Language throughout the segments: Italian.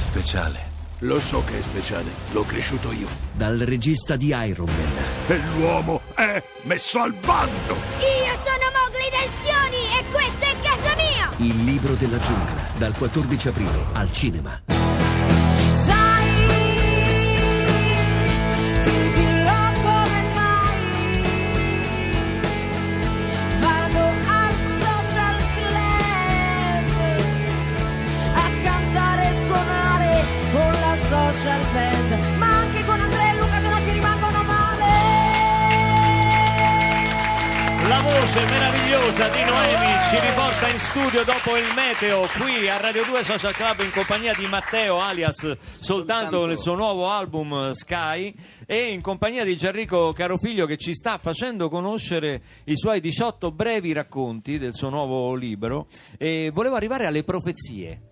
speciale. Lo so che è speciale, l'ho cresciuto io. Dal regista di Iron Man, E l'uomo è messo al bando! Io sono Mowgli del Sioni e questa è casa mia! Il libro della giungla, dal 14 aprile al cinema. Voce meravigliosa di Noemi ci riporta in studio dopo il meteo qui a Radio 2 Social Club in compagnia di Matteo alias Soltanto nel suo nuovo album Sky e in compagnia di Gianrico Carofiglio che ci sta facendo conoscere i suoi 18 brevi racconti del suo nuovo libro e volevo arrivare alle profezie.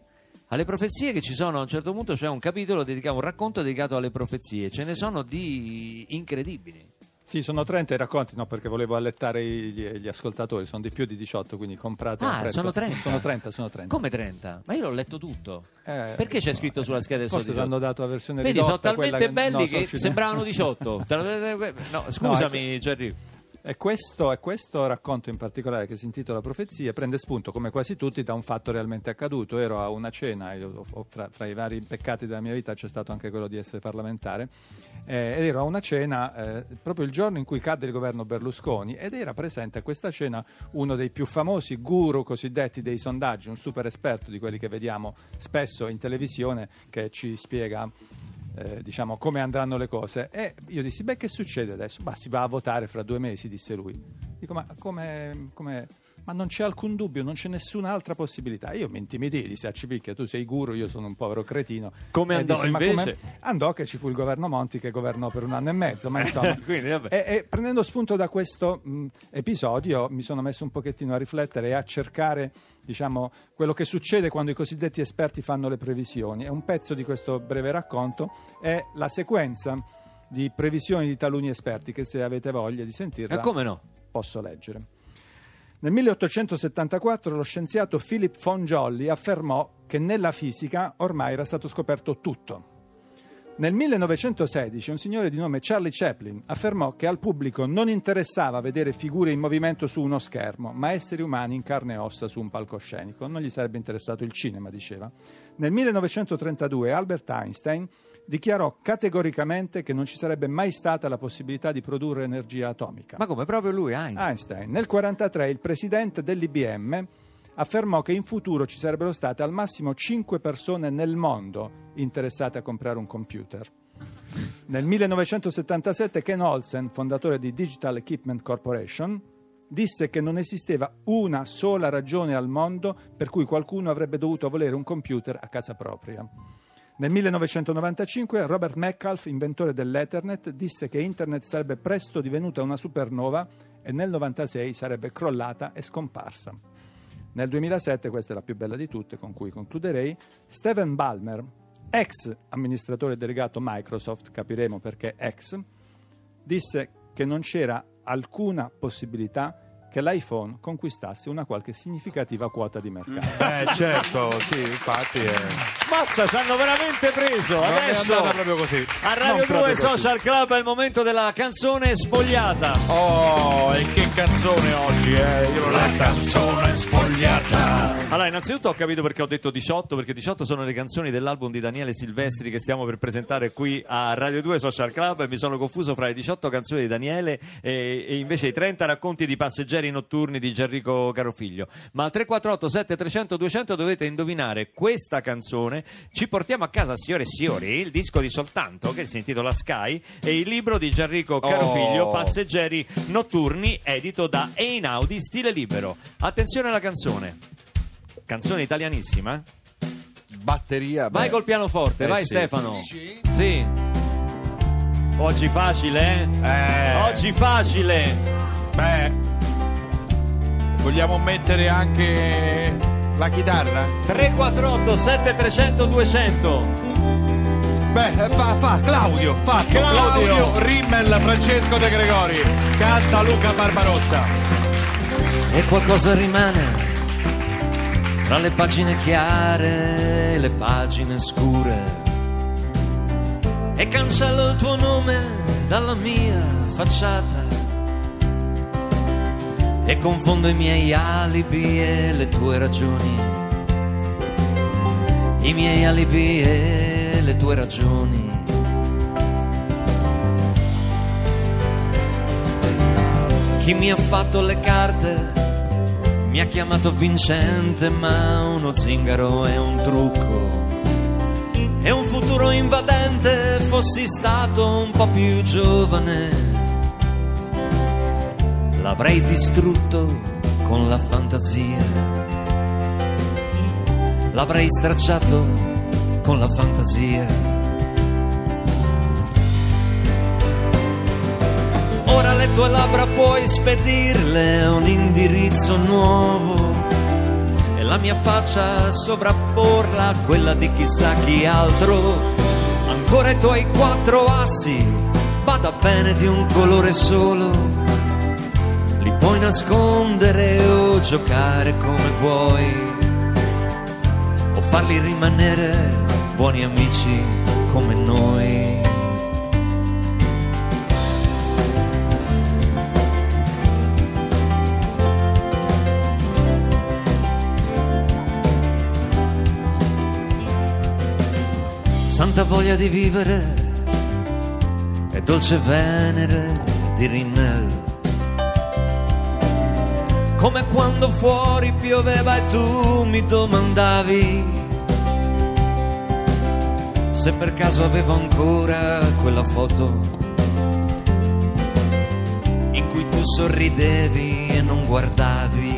Alle profezie che ci sono, a un certo punto c'è un capitolo dedicato, un racconto dedicato alle profezie, ce ne sono di incredibili. Sì, sono 30 i racconti, no, perché volevo allettare gli, gli ascoltatori, sono di più di 18, quindi comprate Ah, prezzo- sono 30? Sono 30, sono 30. Come 30? Ma io l'ho letto tutto. Eh, Perché c'è scritto sulla scheda del Forse hanno dato la versione Vedi, sono ridotta, quella talmente belli no, che sono usciti- sembravano 18. No, scusami, Gerry. E questo, e questo racconto in particolare che si intitola Profezie prende spunto, come quasi tutti, da un fatto realmente accaduto. Ero a una cena, io- fra, fra i vari peccati della mia vita c'è stato anche quello di essere parlamentare, eh, ed ero a una cena eh, proprio il giorno in cui cadde il governo Berlusconi ed era presente a questa cena uno dei più famosi guru cosiddetti dei sondaggi, un super esperto di quelli che vediamo spesso in televisione che ci spiega eh, diciamo come andranno le cose e io dissi beh che succede adesso? Bah, si va a votare fra due mesi disse lui dico ma come, come- ma non c'è alcun dubbio non c'è nessun'altra possibilità io mi intimidii dissi a Cipicchia tu sei guru io sono un povero cretino Come E andò dissi, "Ma invece?" andò che ci fu il governo Monti che governò per un anno e mezzo ma insomma Quindi, e, e prendendo spunto da questo mh, episodio mi sono messo un pochettino a riflettere e a cercare diciamo, quello che succede quando i cosiddetti esperti fanno le previsioni. E un pezzo di questo breve racconto è la sequenza di previsioni di taluni esperti che se avete voglia di sentirla Ma come no? posso leggere. Nel 1874 lo scienziato Philip von Jolly affermò che nella fisica ormai era stato scoperto tutto. Nel 1916 un signore di nome Charlie Chaplin affermò che al pubblico non interessava vedere figure in movimento su uno schermo, ma esseri umani in carne e ossa su un palcoscenico. Non gli sarebbe interessato il cinema, diceva. Nel 1932 Albert Einstein dichiarò categoricamente che non ci sarebbe mai stata la possibilità di produrre energia atomica. Ma come proprio lui, Einstein? Einstein. Nel 1943 il presidente dell'IBM affermò che in futuro ci sarebbero state al massimo 5 persone nel mondo interessate a comprare un computer. Nel 1977 Ken Olsen, fondatore di Digital Equipment Corporation, disse che non esisteva una sola ragione al mondo per cui qualcuno avrebbe dovuto volere un computer a casa propria. Nel 1995 Robert Metcalf, inventore dell'Ethernet, disse che Internet sarebbe presto divenuta una supernova e nel 96 sarebbe crollata e scomparsa. Nel 2007, questa è la più bella di tutte, con cui concluderei, Steven Ballmer, ex amministratore delegato Microsoft, capiremo perché ex, disse che non c'era alcuna possibilità che l'iPhone conquistasse una qualche significativa quota di mercato. Eh, certo, sì, infatti è... Mazza, ci hanno veramente preso. Non è Adesso andata proprio così. a Radio proprio 2 così. Social Club è il momento della canzone spogliata. Oh, e che canzone oggi, eh? Io La canzone spogliata! Allora, innanzitutto ho capito perché ho detto 18, perché 18 sono le canzoni dell'album di Daniele Silvestri che stiamo per presentare qui a Radio 2 Social Club e mi sono confuso fra le 18 canzoni di Daniele e, e invece i 30 racconti di passeggeri notturni di Gianrico Carofiglio. Ma al 348 7300 200 dovete indovinare questa canzone. Ci portiamo a casa, signore e signori, il disco di Soltanto che si intitola Sky e il libro di Gianrico Carofiglio, Oh. Passeggeri notturni, edito da Einaudi, stile libero. Attenzione alla canzone. Canzone italianissima. eh? Batteria. Vai beh. col pianoforte, Eh, vai sì. Stefano. Sì. Oggi facile, eh? Eh, Oggi facile. Beh, vogliamo mettere anche la chitarra? 348 7300 200. Beh, fa, fa, Claudio, fa, Claudio, Rimmel, Francesco De Gregori, canta Luca Barbarossa. E qualcosa rimane. Tra le pagine chiare e le pagine scure. E cancello il tuo nome dalla mia facciata. E confondo i miei alibi e le tue ragioni. I miei alibi e le tue ragioni. Chi mi ha fatto le carte mi ha chiamato vincente, ma uno zingaro è un trucco. E un futuro invadente, fossi stato un po' più giovane, l'avrei distrutto con la fantasia. L'avrei stracciato con la fantasia. Le tue labbra puoi spedirle un indirizzo nuovo e la mia faccia sovrapporla a quella di chissà chi altro. Ancora i tuoi quattro assi, vada bene di un colore solo. Li puoi nascondere o giocare come vuoi o farli rimanere buoni amici come noi. Santa voglia di vivere e dolce venere di Rinnel. Come quando fuori pioveva e tu mi domandavi se per caso avevo ancora quella foto in cui tu sorridevi e non guardavi.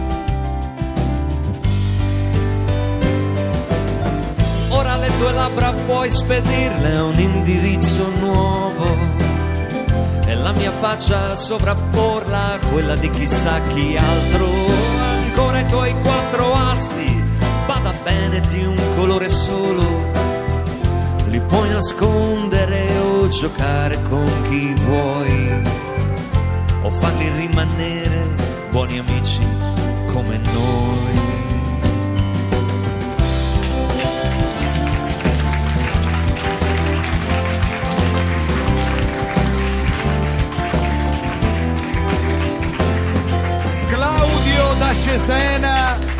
Le tue labbra puoi spedirle un indirizzo nuovo e la mia faccia sovrapporla a quella di chissà chi altro. Ancora i tuoi quattro assi, vada bene di un colore solo, li puoi nascondere o giocare con chi vuoi o farli rimanere buoni amici come noi. Claudio da Cesena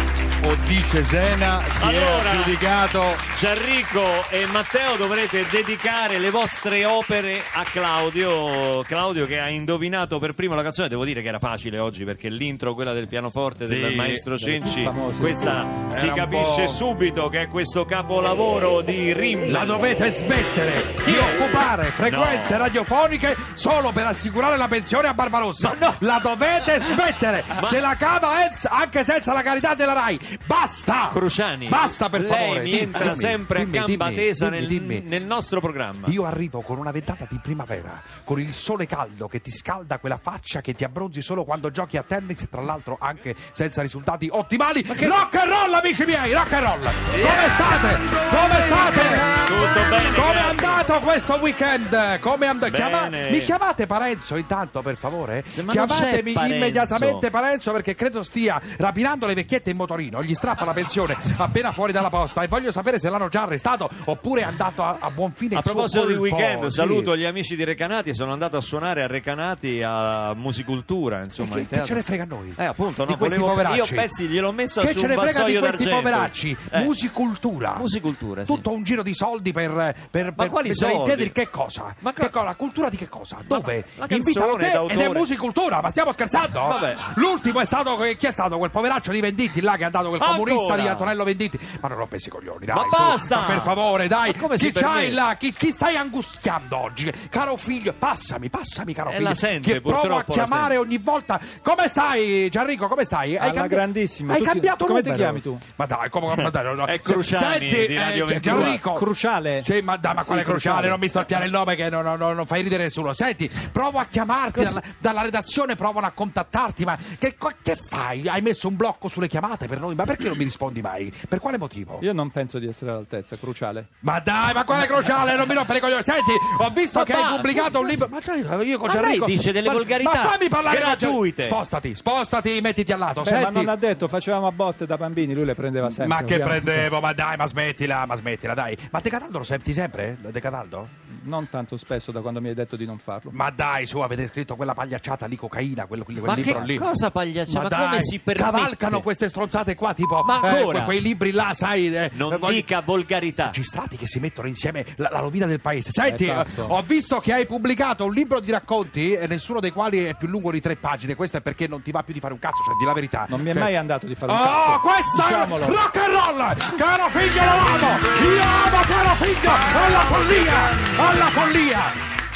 di Cesena si Allora. è aggiudicato Gianrico e Matteo dovrete dedicare le vostre opere a Claudio. Claudio che ha indovinato per primo la canzone, devo dire che era facile oggi perché l'intro, quella del pianoforte del Sì, maestro Cenci, questa si un capisce subito che è questo capolavoro di Rim. La dovete smettere di occupare frequenze radiofoniche solo per assicurare la pensione a Barbarossa. Ma no. La dovete smettere. Se la cava Eds anche senza la carità della RAI. Basta! Cruciani, Basta per lei favore. mi Dimmi, entra dimmi, sempre dimmi, a gamba dimmi, tesa nel, nel nostro programma. Io arrivo con una ventata di primavera, con il sole caldo che ti scalda quella faccia che ti abbronzi solo quando giochi a tennis, tra l'altro anche senza risultati ottimali. Rock and roll, amici miei, rock and roll! Come state? Come state? Tutto bene, Come è andato questo weekend? Come and- chiama- Mi chiamate Parenzo intanto, per favore? Se- Chiamatemi Parenzo. immediatamente Parenzo perché credo stia rapinando le vecchiette in motorino. Gli strappa la pensione appena fuori dalla posta e voglio sapere se l'hanno già arrestato oppure è andato a, a buon fine A proposito di weekend, Sì. saluto gli amici di Recanati. Sono andato a suonare a Recanati a Musicultura. Insomma, Che, in che teatro. ce ne frega a noi? Eh, appunto, no, volevo- io pezzi gliel'ho messa che su ce un ne frega di questi poveracci? Eh. Musicultura. Musicultura, sì. Tutto un giro di soldi per, per, per quali mettere in soldi? piedi che cosa? Ma che? La cultura di che cosa? Dove? la Invitano te d'autore. ed è musicultura, ma stiamo scherzando? Vabbè. L'ultimo è stato chi è stato quel poveraccio di Venditti là che è andato quel Ancora? di Antonello Venditti. Ma non rompessi i coglioni, dai. Ma su. basta! Ma per favore, dai. Ma come chi si c'hai là? Chi, chi stai angustiando oggi? Caro figlio, passami, passami, caro Eh, figlio. la sente, che provo a chiamare ogni volta. Come stai, Gianrico? Come stai? Alla grandissima. Hai Tu ti- cambiato come ti numero? chiami tu? Ma dai, come ma dai, no, no. È Cruciani Senti, di Radio eh, 22. Gianrico. Cruciale? Sì, ma, dai, ma Sì, quale cruciale? Cruciale. Non mi storpiare il nome che non, non- non- non fai ridere nessuno. Senti, provo a chiamarti dalla, dalla redazione, provano a contattarti, ma che, che fai? Hai messo un blocco sulle chiamate per noi? Ma perché non mi rispondi mai? Per quale motivo? Io non penso di essere all'altezza, cruciale. Ma dai, ma quale cruciale? Non mi rompere i coglioni. Senti, ho visto Ma che hai pubblicato un libro. Ma dai, io con Ma lei dice delle ma, volgarità Ma fammi parlare con gratuite. Spostati, spostati, mettiti al lato. Beh, Senti. ma non ha detto, facevamo a botte da bambini, lui le prendeva sempre. Ma che ovviamente. prendevo? Ma dai, ma smettila, ma smettila, dai. Ma De Cataldo lo senti sempre? De Cataldo? Non tanto spesso da quando mi hai detto di non farlo. Ma dai, su, avete scritto quella pagliacciata lì, cocaina, quello, quel Ma libro che lì. cosa pagliaccia? Ma, dai, come si permette? cavalcano queste stronzate qua, tipo Ma eh, ancora? que- quei libri là, sai. eh, Non eh, voglio- dica volgarità. magistrati che si mettono insieme la, la rovina del paese. Senti, Esatto. eh, ho visto che hai pubblicato un libro di racconti, e nessuno dei quali è più lungo di tre pagine. Questo è perché non ti va più di fare un cazzo, cioè di la verità. Non mi è Cioè- mai andato di fare un Oh, cazzo. questa Diciamolo. è rock and roll! Caro figlio, lo amo! Io amo caro figlio! Alla follia! Alla follia!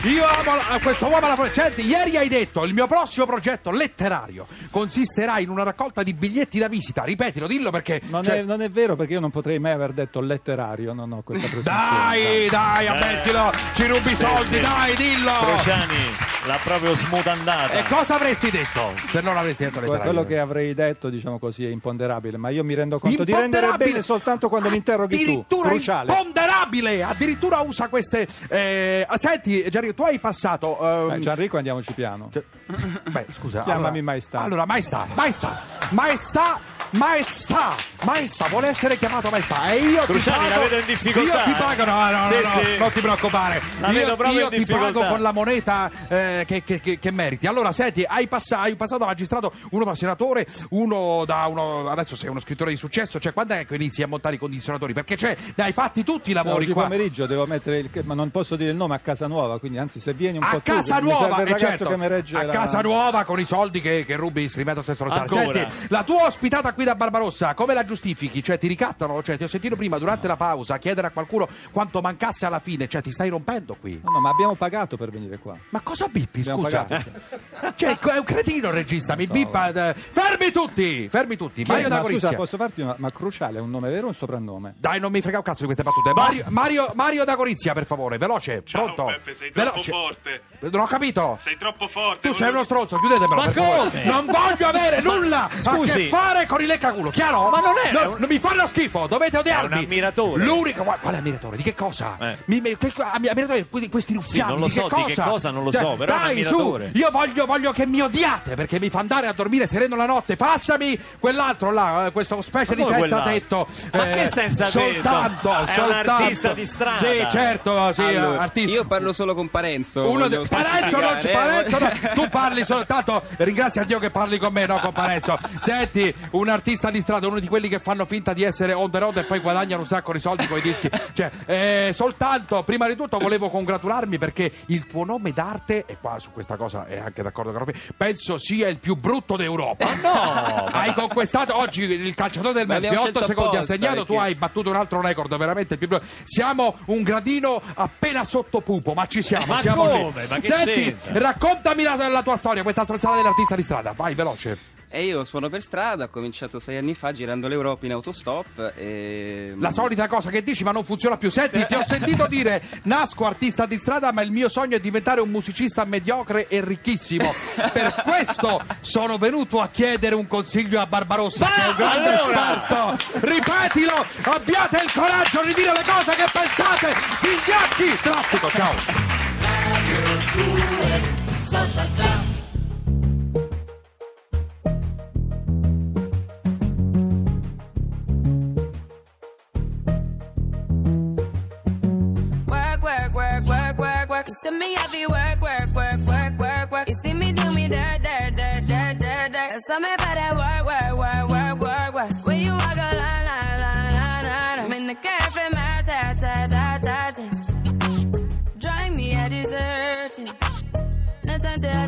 Io amo la- questo uomo alla follia. Senti, ieri hai detto il mio prossimo progetto letterario consisterà in una raccolta di biglietti da visita. Ripetilo, dillo perché. Non, cioè- è, non è vero perché io non potrei mai aver detto letterario, non ho questa presunzione. Dai, dai, ammettilo! Ci rubi i soldi, sì. dai, dillo! Cruciani l'ha proprio smutandata. E cosa avresti detto se non avresti detto letterario? Quello che avrei detto, diciamo così, è imponderabile, ma io mi rendo conto di rendere bene soltanto quando mi interroghi tu. Addirittura Cruciale. imponderabile! Addirittura usa queste. eh, Senti, Gianrico, tu hai passato. ehm, Beh, Gianrico, andiamoci piano. Cioè, Beh, scusa. Chiamami allora, maestà. Allora, maestà, maestà, maestà, maestà, maestà, vuole essere chiamato maestà. E io Cruciani, ti la pago, vedo in difficoltà, Io ti eh. pago, no, no, no, Sì, no, sì. non ti preoccupare. La io vedo proprio io in ti pago con la moneta eh, che, che- che- che meriti. Allora, senti, hai, passa- hai passato da magistrato, uno da senatore, uno da uno. Adesso sei uno scrittore di successo. Cioè, quando è che inizi a montare i condizionatori? Perché c'è, ne hai fatti tutti i lavori Oggi qua. pomeriggio devo mettere il... ma non posso dire il nome a casa nuova, quindi anzi se vieni un a po' tu, casa mi serve nuova, il eh, ragazzo certo, che mi regge a la- casa nuova con i soldi che, che rubi scrivendo stesso Rosario. Ancora? Senti, la tua ospitata qui da Barbarossa, come la giustifichi? Cioè, ti ricattano? Cioè, ti ho sentito prima durante la pausa chiedere a qualcuno quanto mancasse alla fine, cioè, ti stai rompendo qui. No, no, ma abbiamo pagato per venire qua. Ma cosa bippi, Abbiamo scusa? pagato. Cioè, è un cretino il regista, mi bippa. eh, Fermi tutti! Fermi tutti! Mario ma da scusa, Gorizia. posso farti una... Ma Cruciale è un nome vero o un soprannome? Dai, non mi frega un cazzo di queste battute. Mario, Mario, Mario da Gorizia, per favore, veloce. Ciao Pronto? Peppe, sei troppo Veloce. forte. Non ho capito. Sei troppo forte. Tu sei uno stronzo, chiudetemelo. Ma per favore. come? Non voglio avere nulla a scusi. che fare con il leccaculo, chiaro? Ma non è- No, un- non mi fanno schifo, dovete odiarmi. È un ammiratore. L'unico. Quale ammiratore? Di che cosa? Eh. Mi, mi- che, ammi- ammiratore di questi ruffiani. non lo di so, che di cosa? che cosa non lo Cioè, so, però è un dai, ammiratore. su, io voglio, voglio che mi odiate perché mi fa andare a dormire sereno la notte. Passami quell'altro là, eh, questo specie di senza quell'altro? tetto. Ma che senza tetto? soltanto, È un soltanto. artista di strada. Sì, certo, sì, Allora, artista. io parlo solo con Parenzo. Uno de- Parenzo, non, eh. Parenzo no. tu parli soltanto ringrazia Dio che parli con me no con Parenzo senti un artista di strada uno di quelli che fanno finta di essere on the road e poi guadagnano un sacco di soldi con i dischi cioè eh, soltanto prima di tutto volevo congratularmi perché il tuo nome d'arte e qua su questa cosa è anche d'accordo con Raffi penso sia il più brutto d'Europa no, hai conquistato oggi il calciatore del Ma abbiamo 8 scelto secondi ha apposta, segnato tu hai battuto un altro record veramente il più brutto siamo un gradino appena sotto pupo ma ci siamo Ma siamo lì. come? Ma che Senti, c'entra? raccontami la, la tua storia, questa stronzata dell'artista di strada. Vai, veloce. E io suono per strada, ho cominciato sei anni fa girando l'Europa in autostop e... La solita cosa che dici, ma non funziona più. Senti, ti ho sentito dire: nasco artista di strada, ma il mio sogno è diventare un musicista mediocre e ricchissimo. Per questo sono venuto a chiedere un consiglio a Barbarossa, che è un grande allora! esperto. Ripetilo, abbiate il coraggio di dire le cose che pensate. Vigliacchi, traffico, ciao.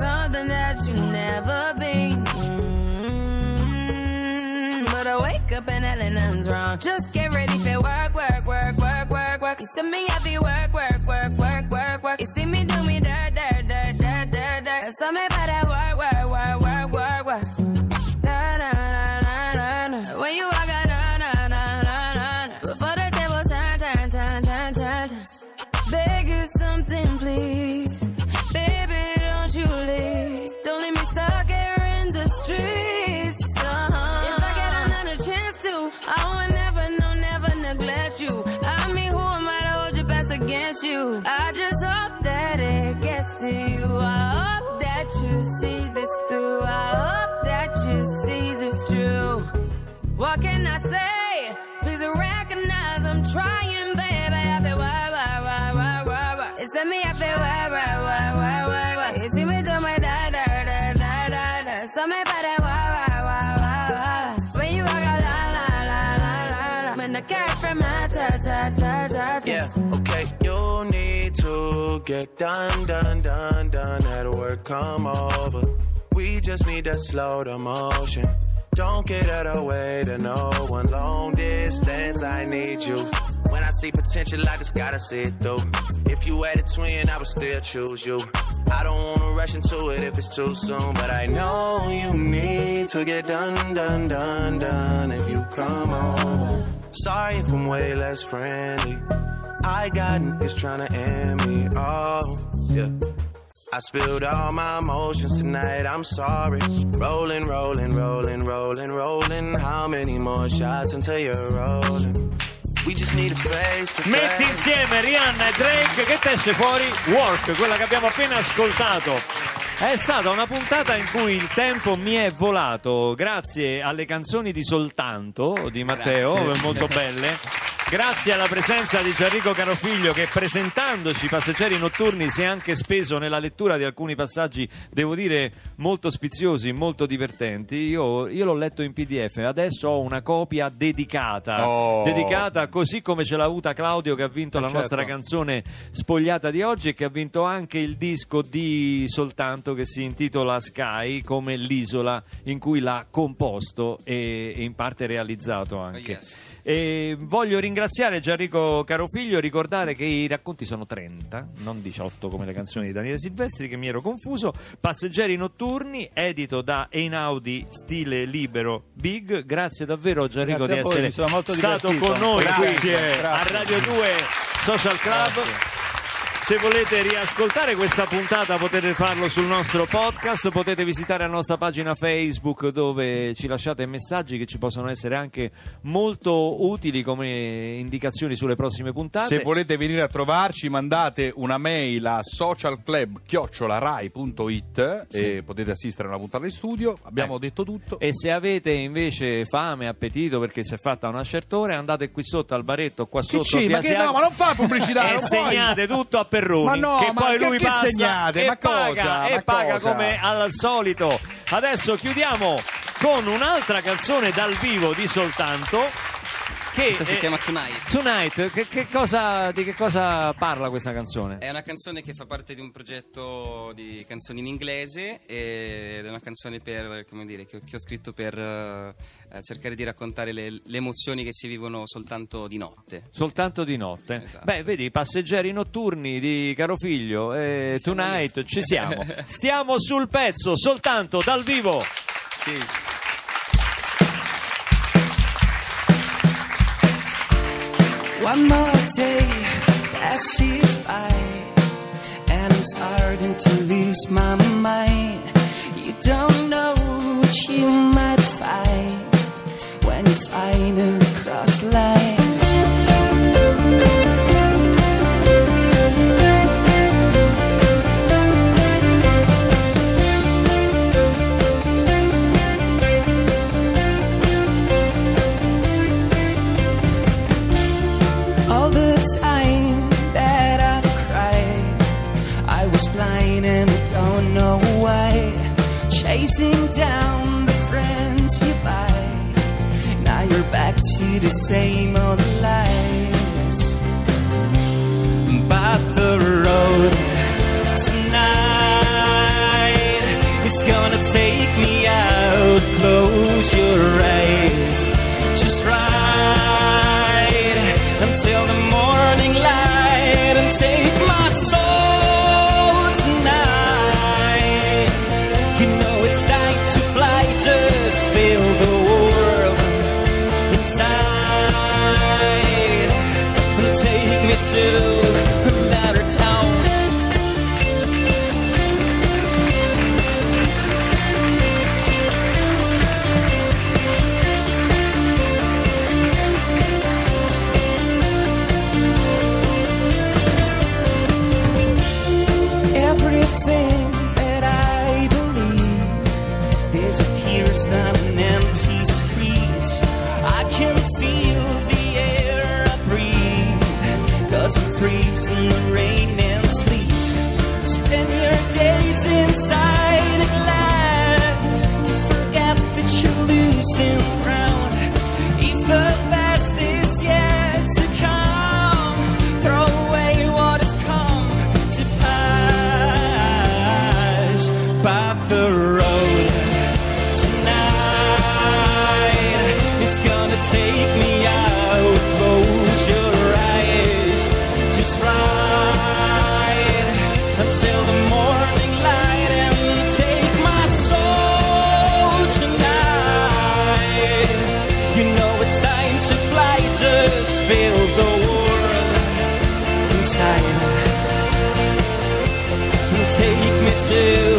something that you never been. Mm, But I wake up and hell nothing's wrong. Just get ready for work, work, work, work, work, work. You see me happy work, work, work, work, work, work. You see me do me dirt, dirt, dirt, dirt, dirt, dirt. So me da, da. So me better why, why, why, why, why. When you walk out, la, la, la, la, la. When the cat from my ta, ta, ta, ta. Yeah, okay. You need to get done, done, done, done. At work, come over. We just need to slow the motion. Don't get out of the way to no one. Long distance, I need you. When I see potential, I just gotta see it through. If you had a twin, I would still choose you. I don't wanna rush into it if it's too soon, but I know you need to get done, done, done, done. If you come over, sorry if I'm way less friendly. I got niggas tryna end me. Oh, yeah. I spilled all my emotions tonight, I'm sorry. Rolling, rolling, rolling, rolling, rolling. How many more shots until you're rolling? Metti face. insieme Rihanna e Drake che te esce fuori Work, quella che abbiamo appena ascoltato. È stata una puntata in cui il tempo mi è volato grazie alle canzoni di Soltanto di Matteo, Grazie. molto belle. Grazie alla presenza di Gianrico Carofiglio che presentandoci passeggeri notturni si è anche speso nella lettura di alcuni passaggi, devo dire, molto sfiziosi, molto divertenti. Io, io l'ho letto in PDF, adesso ho una copia dedicata, Oh. dedicata così come ce l'ha avuta Claudio che ha vinto Eh, la certo. nostra canzone spogliata di oggi e che ha vinto anche il disco di Soltanto che si intitola Sky come l'isola in cui l'ha composto e, e in parte realizzato anche. Oh, yes. E voglio ringraziare Gianrico Carofiglio ricordare che i racconti sono 30, non 18 come le canzoni di Daniele Silvestri, che mi ero confuso. Passeggeri notturni, edito da Einaudi Stile Libero Big. Grazie davvero Gianrico Grazie di essere stato con noi Grazie, qui grazie. a Radio 2 Social Club. Se volete riascoltare questa puntata potete farlo sul nostro podcast, potete visitare la nostra pagina Facebook dove ci lasciate messaggi che ci possono essere anche molto utili come indicazioni sulle prossime puntate. Se volete venire a trovarci, mandate una mail a socialclub.rai.it e potete assistere a una puntata in studio. Abbiamo Ecco. detto tutto. E se avete invece fame, appetito perché si è fatta una certa ora, andate qui sotto al baretto, qua Che sotto via Ma che no, ma non fa pubblicità, e non puoi. segnate tutto a Perroni Ma no, che ma poi che- lui che passa segnate? e paga, cosa? e paga cosa? come al solito. Adesso chiudiamo con un'altra canzone dal vivo di soltanto che Questa si è- chiama Tonight. Tonight, che, che cosa, di che cosa parla questa canzone? È una canzone che fa parte di un progetto di canzoni in inglese ed è una canzone per, come dire, che, ho- che ho scritto per eh, eh, cercare di raccontare le, le emozioni che si vivono soltanto di notte. Soltanto di notte. Esatto. Beh, vedi, passeggeri notturni di caro figlio, eh, tonight ci siamo. Stiamo sul pezzo, soltanto dal vivo. One more day passes by, and I'm starting to lose my mind. You don't know what you chasing down the friends you buy. Now you're back to the same old lies. But the road tonight is gonna take me out. Close your eyes, just right until the morning light and take my soul to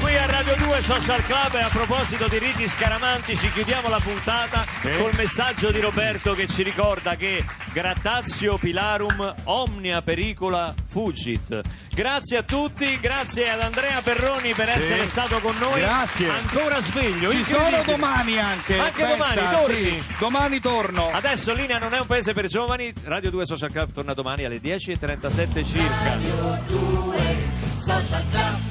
qui a Radio 2 Social Club e a proposito di riti scaramantici chiudiamo la puntata col messaggio di Roberto che ci ricorda che Grattazio Pilarum omnia pericola fugit. Grazie a tutti, grazie ad Andrea Perroni per essere stato con noi. Grazie. Ancora sveglio. Ci sono domani anche. Anche pensa, domani, torni. sì. Domani torno. Adesso linea non è un paese per giovani, Radio 2 Social Club torna domani alle 10.37 circa. Social Club.